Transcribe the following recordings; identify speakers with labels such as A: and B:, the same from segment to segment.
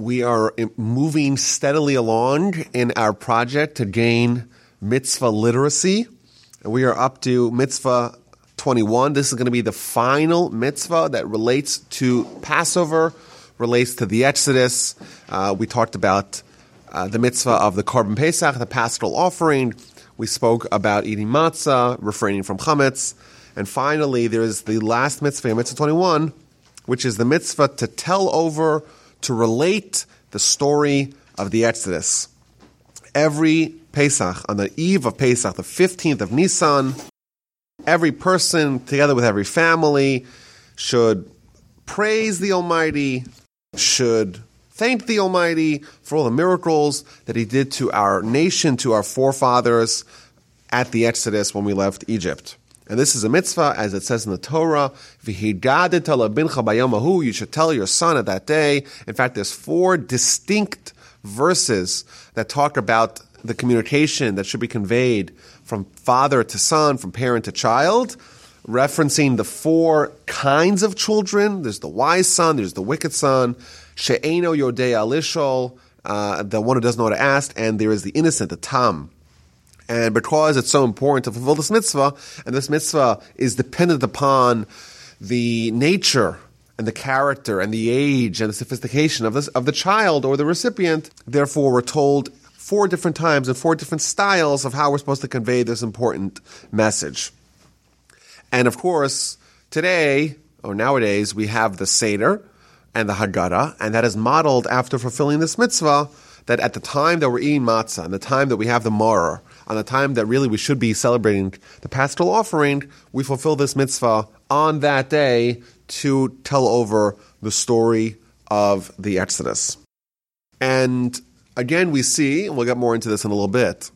A: we are moving steadily along in our project to gain mitzvah literacy. We are up to mitzvah 21. This is going to be the final mitzvah that relates to Passover, relates to the Exodus. Uh, we talked about uh, the mitzvah of the Korban Pesach, the paschal offering. We spoke about eating matzah, refraining from chametz. And finally, there is the last mitzvah, mitzvah 21, which is the mitzvah to tell over, to relate the story of the Exodus. Every Pesach, on the eve of Pesach, the 15th of Nisan, every person, together with every family, should praise the Almighty, should thank the Almighty for all the miracles that He did to our nation, to our forefathers at the Exodus when we left Egypt. And this is a mitzvah, as it says in the Torah, you should tell your son at that day. In fact, there's four distinct verses that talk about the communication that should be conveyed from father to son, from parent to child, referencing the four kinds of children. There's the wise son, there's the wicked son, she'eno yodei alishol, uh, the one who doesn't know how to ask, and there is the innocent, the tam. And because it's so important to fulfill this mitzvah, and this mitzvah is dependent upon the nature and the character and the age and the sophistication of this of the child or the recipient, therefore we're told four different times and four different styles of how we're supposed to convey this important message. And of course, today or nowadays we have the Seder and the Haggadah, and that is modeled after fulfilling this mitzvah that at the time that we're eating matzah, and the time that we have the maror, on the time that really we should be celebrating the paschal offering, we fulfill this mitzvah on that day to tell over the story of the Exodus. And again, we see, and we'll get more into this in a little bit,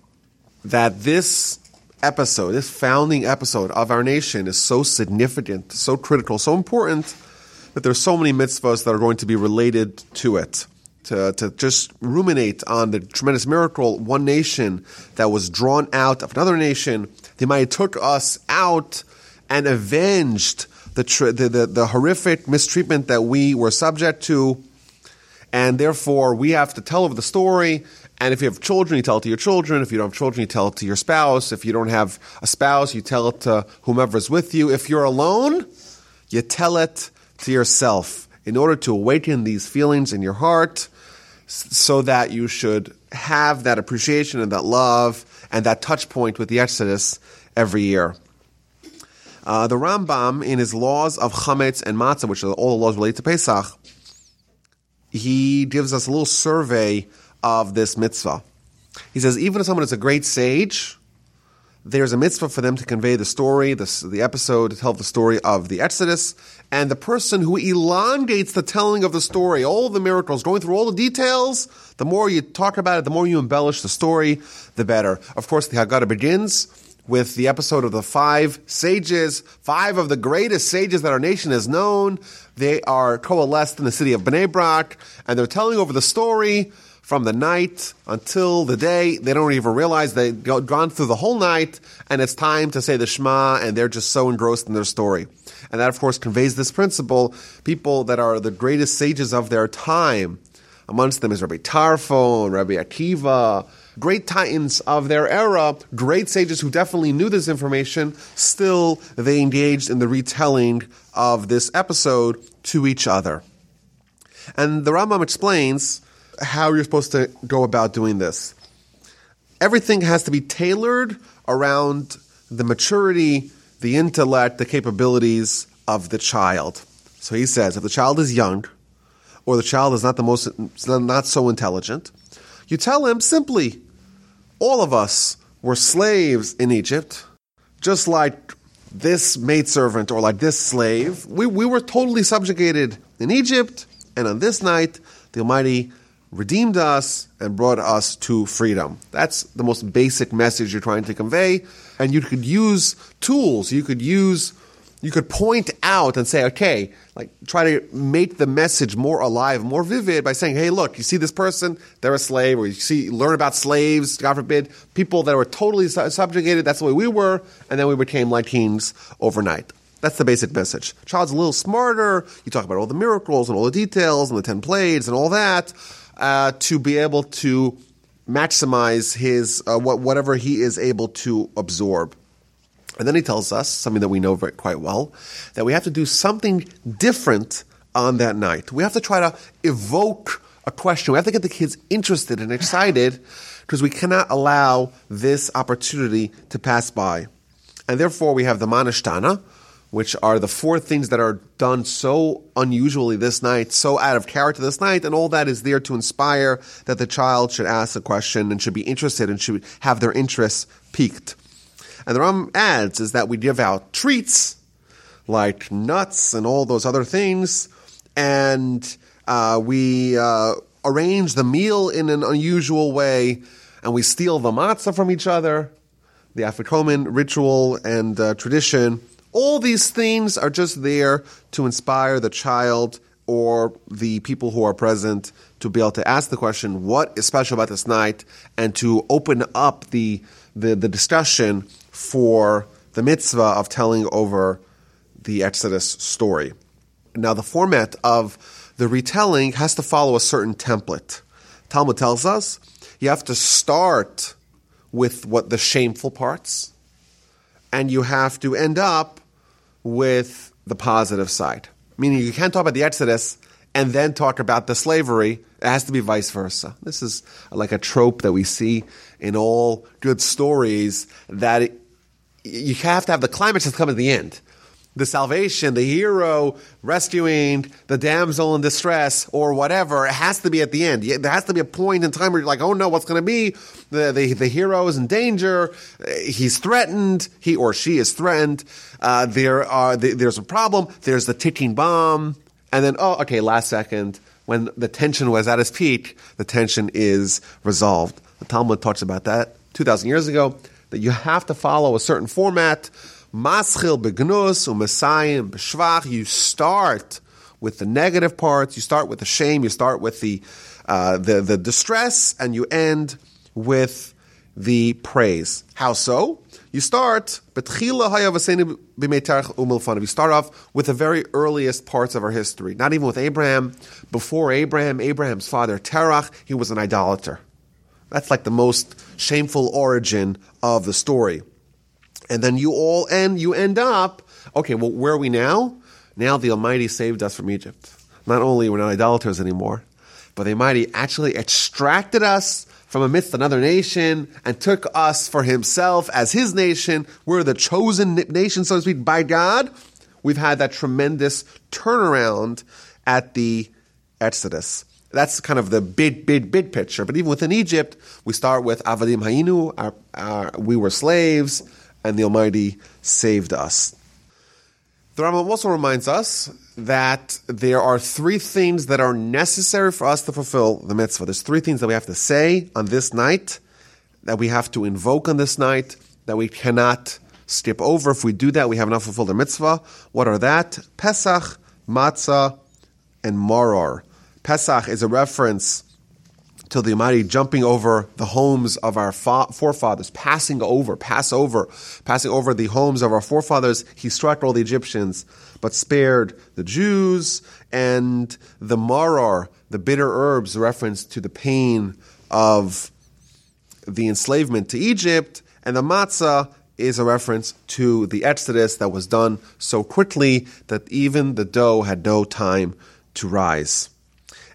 A: that this episode, this founding episode of our nation is so significant, so critical, so important that there's so many mitzvahs that are going to be related to it to, to just ruminate on the tremendous miracle, one nation that was drawn out of another nation. They might have took us out and avenged the, the, the, the horrific mistreatment that we were subject to. And therefore, we have to tell over the story. And if you have children, you tell it to your children. If you don't have children, you tell it to your spouse. If you don't have a spouse, you tell it to whomever's with you. If you're alone, you tell it to yourself in order to awaken these feelings in your heart so that you should have that appreciation and that love and that touch point with the Exodus every year. Uh, the Rambam, in his laws of chametz and matzah, which are all the laws related to Pesach, he gives us a little survey of this mitzvah. He says, even if someone is a great sage, there's a mitzvah for them to convey the story, the, the episode, to tell the story of the Exodus, and the person who elongates the telling of the story, all the miracles, going through all the details, the more you talk about it, the more you embellish the story, the better. Of course, the Haggadah begins with the episode of the five sages, five of the greatest sages that our nation has known. They are coalesced in the city of Bnei Brak, and they're telling over the story from the night until the day. They don't even realize they've gone through the whole night and it's time to say the Shema and they're just so engrossed in their story. And that, of course, conveys this principle. People that are the greatest sages of their time, amongst them is Rabbi Tarfon, Rabbi Akiva, great titans of their era, great sages who definitely knew this information, still they engaged in the retelling of this episode to each other. And the Rambam explains how you're supposed to go about doing this. Everything has to be tailored around the maturity, the intellect, the capabilities of the child. So he says if the child is young, or the child is not the most not so intelligent, you tell him simply, all of us were slaves in Egypt, just like this maidservant or like this slave. We, we were totally subjugated in Egypt, and on this night, the Almighty redeemed us and brought us to freedom. That's the most basic message you're trying to convey. And you could use tools. You could use, you could point out and say, okay, like try to make the message more alive, more vivid by saying, hey, look, you see this person, they're a slave, or you see, learn about slaves, God forbid, people that were totally subjugated. That's the way we were. And then we became like kings overnight. That's the basic message. Child's a little smarter. You talk about all the miracles and all the details and the ten plagues and all that uh, to be able to maximize his uh, what, whatever he is able to absorb. And then he tells us something that we know very, quite well that we have to do something different on that night. We have to try to evoke a question. We have to get the kids interested and excited because we cannot allow this opportunity to pass by. And therefore, we have the Manishtana, which are the four things that are done so unusually this night, so out of character this night, and all that is there to inspire that the child should ask a question and should be interested and should have their interests piqued. And the Ram adds is that we give out treats like nuts and all those other things, and uh, we uh, arrange the meal in an unusual way, and we steal the matzah from each other, the Afikoman ritual and uh, tradition all these things are just there to inspire the child or the people who are present to be able to ask the question, what is special about this night, and to open up the, the, the discussion for the mitzvah of telling over the Exodus story. Now, the format of the retelling has to follow a certain template. Talmud tells us you have to start with what the shameful parts, and you have to end up with the positive side. Meaning you can't talk about the Exodus and then talk about the slavery. It has to be vice versa. This is like a trope that we see in all good stories that it, you have to have the climax has come at the end the salvation, the hero rescuing the damsel in distress or whatever, it has to be at the end. There has to be a point in time where you're like, oh no, what's going to be? The, the, the hero is in danger. He's threatened. He or she is threatened. Uh, there are, there's a problem. There's the ticking bomb. And then, oh, okay, last second, when the tension was at its peak, the tension is resolved. The Talmud talks about that 2,000 years ago, that you have to follow a certain format Maschil begnus u'mesayim b'shvach. You start with the negative parts. You start with the shame. You start with the uh, the the distress, and you end with the praise. How so? You start You start off with the very earliest parts of our history. Not even with Abraham. Before Abraham, Abraham's father Terach, he was an idolater. That's like the most shameful origin of the story. And then you all end, you end up, okay, well, where are we now? Now the Almighty saved us from Egypt. Not only we're not idolaters anymore, but the Almighty actually extracted us from amidst another nation and took us for himself as his nation. We're the chosen nation, so to speak, by God. We've had that tremendous turnaround at the Exodus. That's kind of the big, big, big picture. But even within Egypt, we start with Avadim Hayinu, our, our, we were slaves and the Almighty saved us. The Rambam also reminds us that there are three things that are necessary for us to fulfill the mitzvah. There's three things that we have to say on this night, that we have to invoke on this night, that we cannot skip over. If we do that, we have not fulfilled the mitzvah. What are that? Pesach, Matzah, and Maror. Pesach is a reference till the Almighty jumping over the homes of our fa- forefathers, passing over, pass over, passing over the homes of our forefathers. He struck all the Egyptians, but spared the Jews and the maror, the bitter herbs, reference to the pain of the enslavement to Egypt, and the matzah is a reference to the exodus that was done so quickly that even the dough had no time to rise.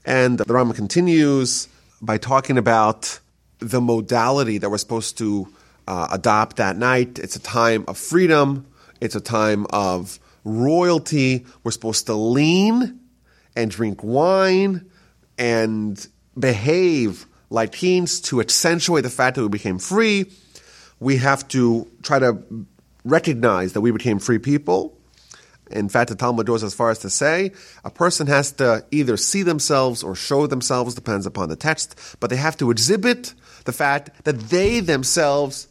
A: And the Rambam continues by talking about the modality that we're supposed to uh, adopt that night. It's a time of freedom. It's a time of royalty. We're supposed to lean and drink wine and behave like teens to accentuate the fact that we became free. We have to try to recognize that we became free people. In fact, the Talmud goes as far as to say a person has to either see themselves or show themselves, depends upon the text, but they have to exhibit the fact that they themselves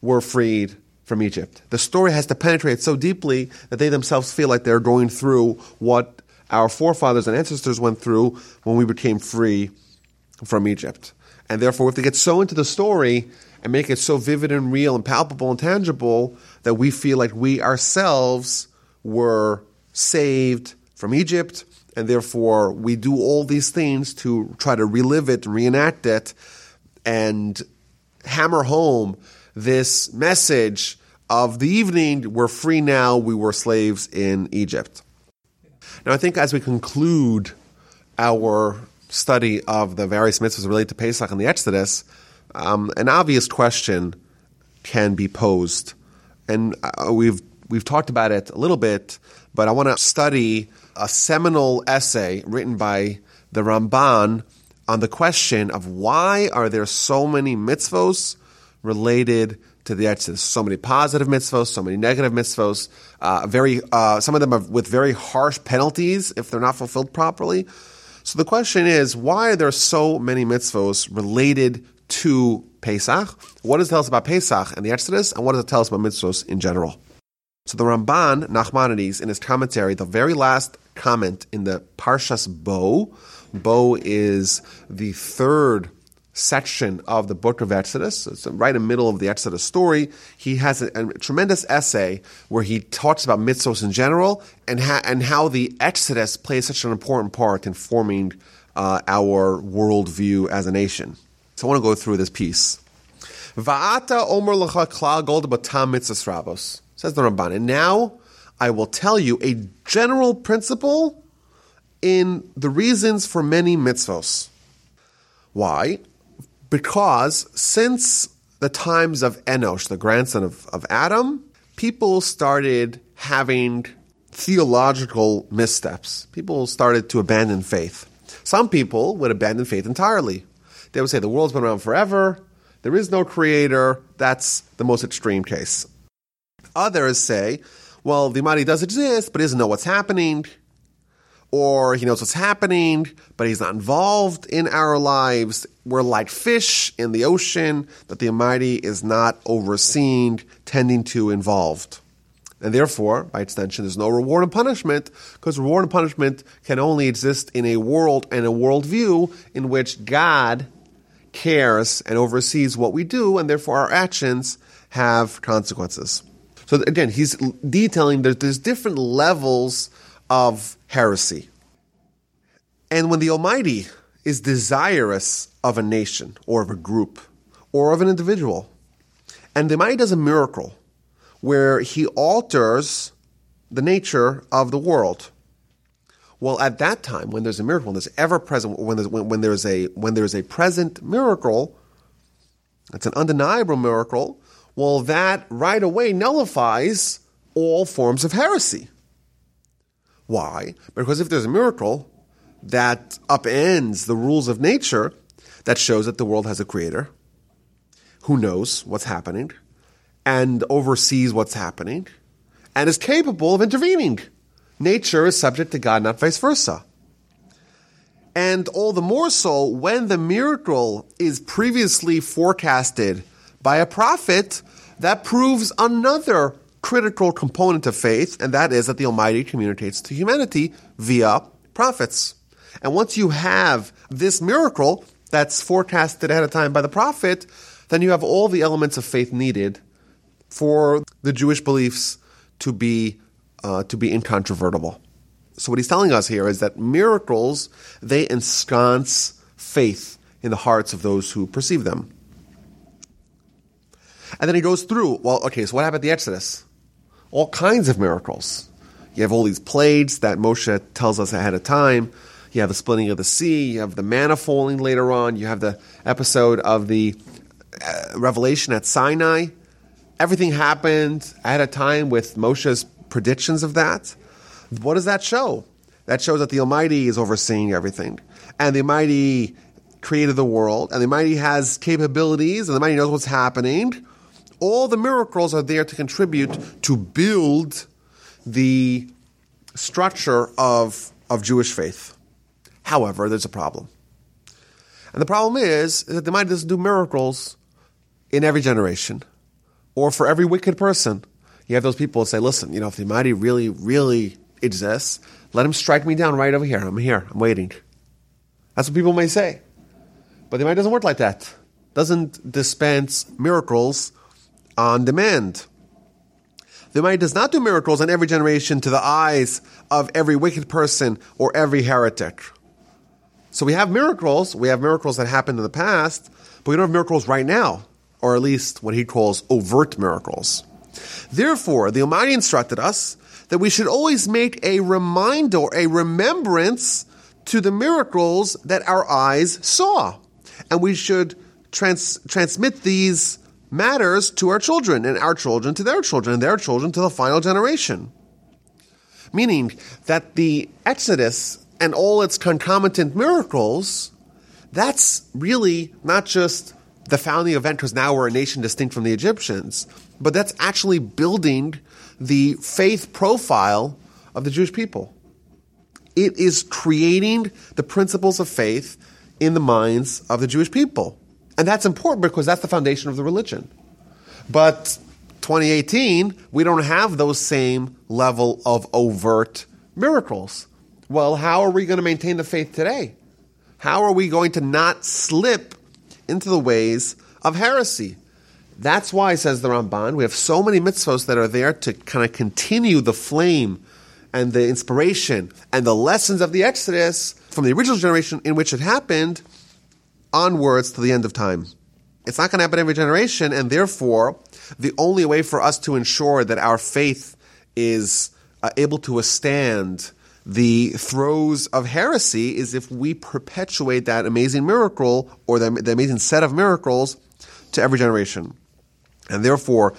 A: were freed from Egypt. The story has to penetrate so deeply that they themselves feel like they're going through what our forefathers and ancestors went through when we became free from Egypt. And therefore, if they get so into the story and make it so vivid and real and palpable and tangible that we feel like we ourselves were saved from Egypt, and therefore we do all these things to try to relive it, reenact it, and hammer home this message of the evening we're free now, we were slaves in Egypt. Now, I think as we conclude our study of the various mitzvahs related to Pesach and the Exodus, um, an obvious question can be posed. And uh, we've, we've talked about it a little bit, but I want to study a seminal essay written by the Ramban on the question of why are there so many mitzvos related to the Exodus. So many positive mitzvos, so many negative mitzvos. Uh, very, uh, some of them are with very harsh penalties if they're not fulfilled properly. So the question is, why are there so many mitzvos related to Pesach? What does it tell us about Pesach and the Exodus, and what does it tell us about mitzvos in general? So the Ramban Nachmanides in his commentary, the very last comment in the Parshas Bo, Bo is the third section of the book of Exodus. It's right in the middle of the Exodus story. He has a, a tremendous essay where he talks about mitzvos in general and, ha- and how the Exodus plays such an important part in forming uh, our worldview as a nation. So I want to go through this piece. Va'ata omer lecha klal gold batam mitzvahs rabos, says the Ramban. And now I will tell you a general principle in the reasons for many mitzvos. Why? Because since the times of Enosh, the grandson of, of Adam, people started having theological missteps. People started to abandon faith. Some people would abandon faith entirely. They would say the world's been around forever, there is no creator. That's the most extreme case. Others say, well, the Almighty does exist, but he doesn't know what's happening or he knows what's happening, but he's not involved in our lives. We're like fish in the ocean that the Almighty is not overseeing, tending to involved. And therefore, by extension, there's no reward and punishment, because reward and punishment can only exist in a world and a worldview in which God cares and oversees what we do, and therefore our actions have consequences. So again, he's detailing that there's different levels of heresy. And when the Almighty is desirous of a nation or of a group or of an individual, and the Almighty does a miracle where he alters the nature of the world. Well, at that time, when there's a miracle, when there's ever present, when there's, when, when there's a when there's a present miracle, it's an undeniable miracle. Well, that right away nullifies all forms of heresy. Why? Because if there's a miracle that upends the rules of nature, that shows that the world has a creator who knows what's happening and oversees what's happening and is capable of intervening. Nature is subject to God, not vice versa. And all the more so when the miracle is previously forecasted by a prophet, that proves another critical component of faith, and that is that the Almighty communicates to humanity via prophets. And once you have this miracle that's forecasted ahead of time by the prophet, then you have all the elements of faith needed for the Jewish beliefs to be uh, to be incontrovertible. So what he's telling us here is that miracles they ensconce faith in the hearts of those who perceive them. And then he goes through, well, okay, so what happened at the Exodus? all kinds of miracles. You have all these plagues that Moshe tells us ahead of time. You have the splitting of the sea. You have the manna falling later on. You have the episode of the uh, revelation at Sinai. Everything happened ahead of time with Moshe's predictions of that. What does that show? That shows that the Almighty is overseeing everything. And the Almighty created the world. And the Almighty has capabilities. And the Almighty knows what's happening all the miracles are there to contribute to build the structure of, of Jewish faith. However, there's a problem. And the problem is, that the Almighty doesn't do miracles in every generation or for every wicked person. You have those people who say, listen, you know, if the Almighty really, really exists, let him strike me down right over here. I'm here. I'm waiting. That's what people may say. But the Almighty doesn't work like that. Doesn't dispense miracles on demand. The Almighty does not do miracles in every generation to the eyes of every wicked person or every heretic. So we have miracles. We have miracles that happened in the past, but we don't have miracles right now, or at least what he calls overt miracles. Therefore, the Almighty instructed us that we should always make a reminder, a remembrance to the miracles that our eyes saw. And we should trans- transmit these matters to our children, and our children to their children, and their children to the final generation. Meaning that the Exodus and all its concomitant miracles, that's really not just the founding event because now we're a nation distinct from the Egyptians, but that's actually building the faith profile of the Jewish people. It is creating the principles of faith in the minds of the Jewish people. And that's important because that's the foundation of the religion. But 2018, we don't have those same level of overt miracles. Well, how are we going to maintain the faith today? How are we going to not slip into the ways of heresy? That's why, says the Ramban, we have so many mitzvahs that are there to kind of continue the flame and the inspiration and the lessons of the Exodus from the original generation in which it happened onwards to the end of time. It's not going to happen every generation, and therefore, the only way for us to ensure that our faith is uh, able to withstand the throes of heresy is if we perpetuate that amazing miracle or the, the amazing set of miracles to every generation. And therefore,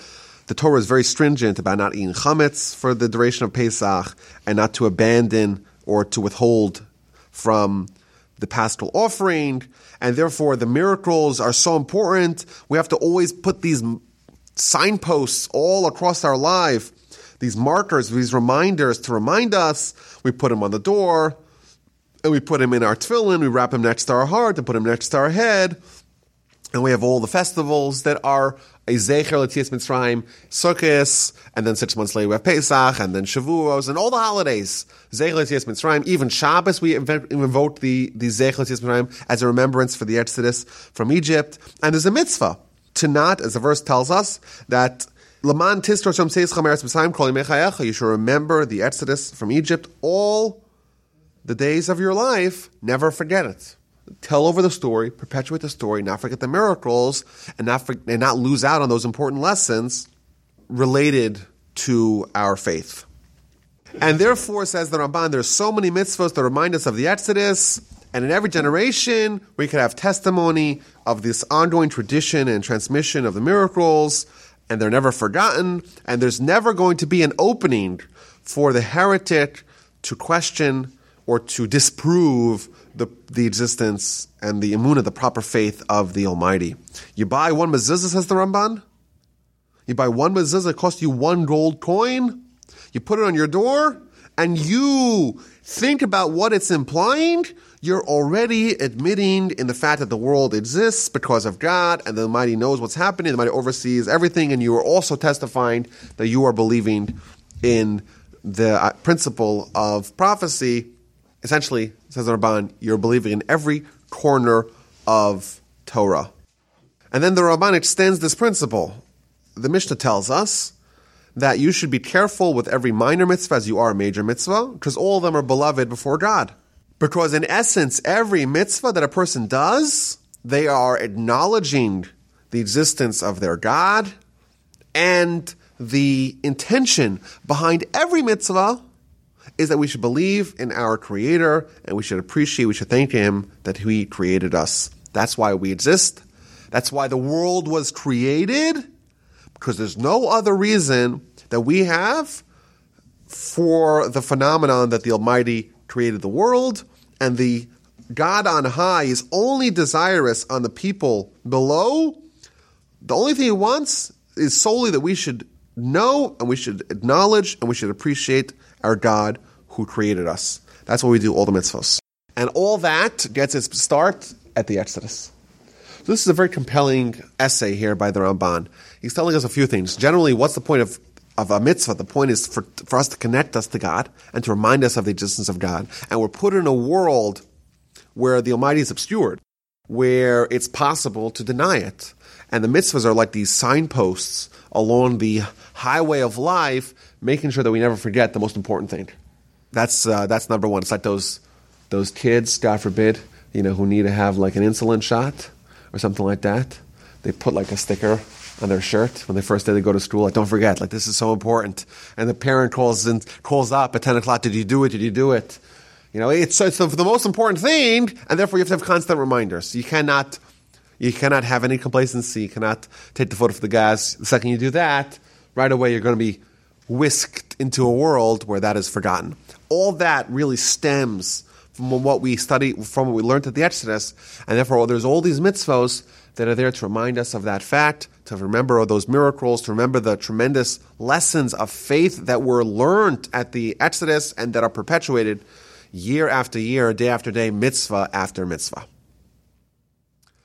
A: the Torah is very stringent about not eating chametz for the duration of Pesach and not to abandon or to withhold from the paschal offering, and therefore the miracles are so important. We have to always put these signposts all across our life, these markers, these reminders to remind us. We put them on the door, and we put them in our tefillin, we wrap them next to our heart, and put them next to our head. And we have all the festivals that are a Zecher Latzias Mitzrayim, Sukkot, and then six months later we have Pesach, and then Shavuos, and all the holidays. Zecher Latzias Mitzrayim, even Shabbos we invoke the, the Zecher Latzias Mitzrayim as a remembrance for the Exodus from Egypt. And there's a mitzvah to not, as the verse tells us, that Laman Tistor Seis you should remember the Exodus from Egypt all the days of your life, never forget it tell over the story, perpetuate the story, not forget the miracles, and not for, and not lose out on those important lessons related to our faith. And therefore, says the Ramban, there's so many mitzvahs that remind us of the Exodus, and in every generation we could have testimony of this ongoing tradition and transmission of the miracles, and they're never forgotten, and there's never going to be an opening for the heretic to question or to disprove the, the existence and the of the proper faith of the Almighty. You buy one mezuzah, says the Ramban. You buy one mezuzah, it costs you one gold coin. You put it on your door, and you think about what it's implying. You're already admitting in the fact that the world exists because of God, and the Almighty knows what's happening. The Almighty oversees everything, and you are also testifying that you are believing in the uh, principle of prophecy essentially, says the Ramban, you're believing in every corner of Torah. And then the Ramban extends this principle. The Mishnah tells us that you should be careful with every minor mitzvah as you are a major mitzvah, because all of them are beloved before God. Because in essence, every mitzvah that a person does, they are acknowledging the existence of their God and the intention behind every mitzvah is that we should believe in our Creator and we should appreciate, we should thank Him that He created us. That's why we exist. That's why the world was created, because there's no other reason that we have for the phenomenon that the Almighty created the world and the God on high is only desirous on the people below. The only thing He wants is solely that we should know and we should acknowledge and we should appreciate our God who created us. That's why we do all the mitzvahs. And all that gets its start at the Exodus. So this is a very compelling essay here by the Ramban. He's telling us a few things. Generally, what's the point of, of a mitzvah? The point is for, for us to connect us to God and to remind us of the existence of God. And we're put in a world where the Almighty is obscured. where it's possible to deny it. And the mitzvahs are like these signposts along the highway of life, making sure that we never forget the most important thing. That's uh, that's number one. It's like those those kids, God forbid, you know, who need to have like an insulin shot or something like that. They put like a sticker on their shirt when the first day they go to school. Like, don't forget, like this is so important. And the parent calls in, calls up at ten o'clock. Did you do it? Did you do it? You know, it's, it's the, the most important thing, and therefore you have to have constant reminders. You cannot you cannot have any complacency. You cannot take the foot off the gas. The second you do that, right away you're going to be whisked into a world where that is forgotten. All that really stems from what we study, from what we learned at the Exodus, and therefore there's all these mitzvos that are there to remind us of that fact, to remember those miracles, to remember the tremendous lessons of faith that were learned at the Exodus and that are perpetuated year after year, day after day, mitzvah after mitzvah.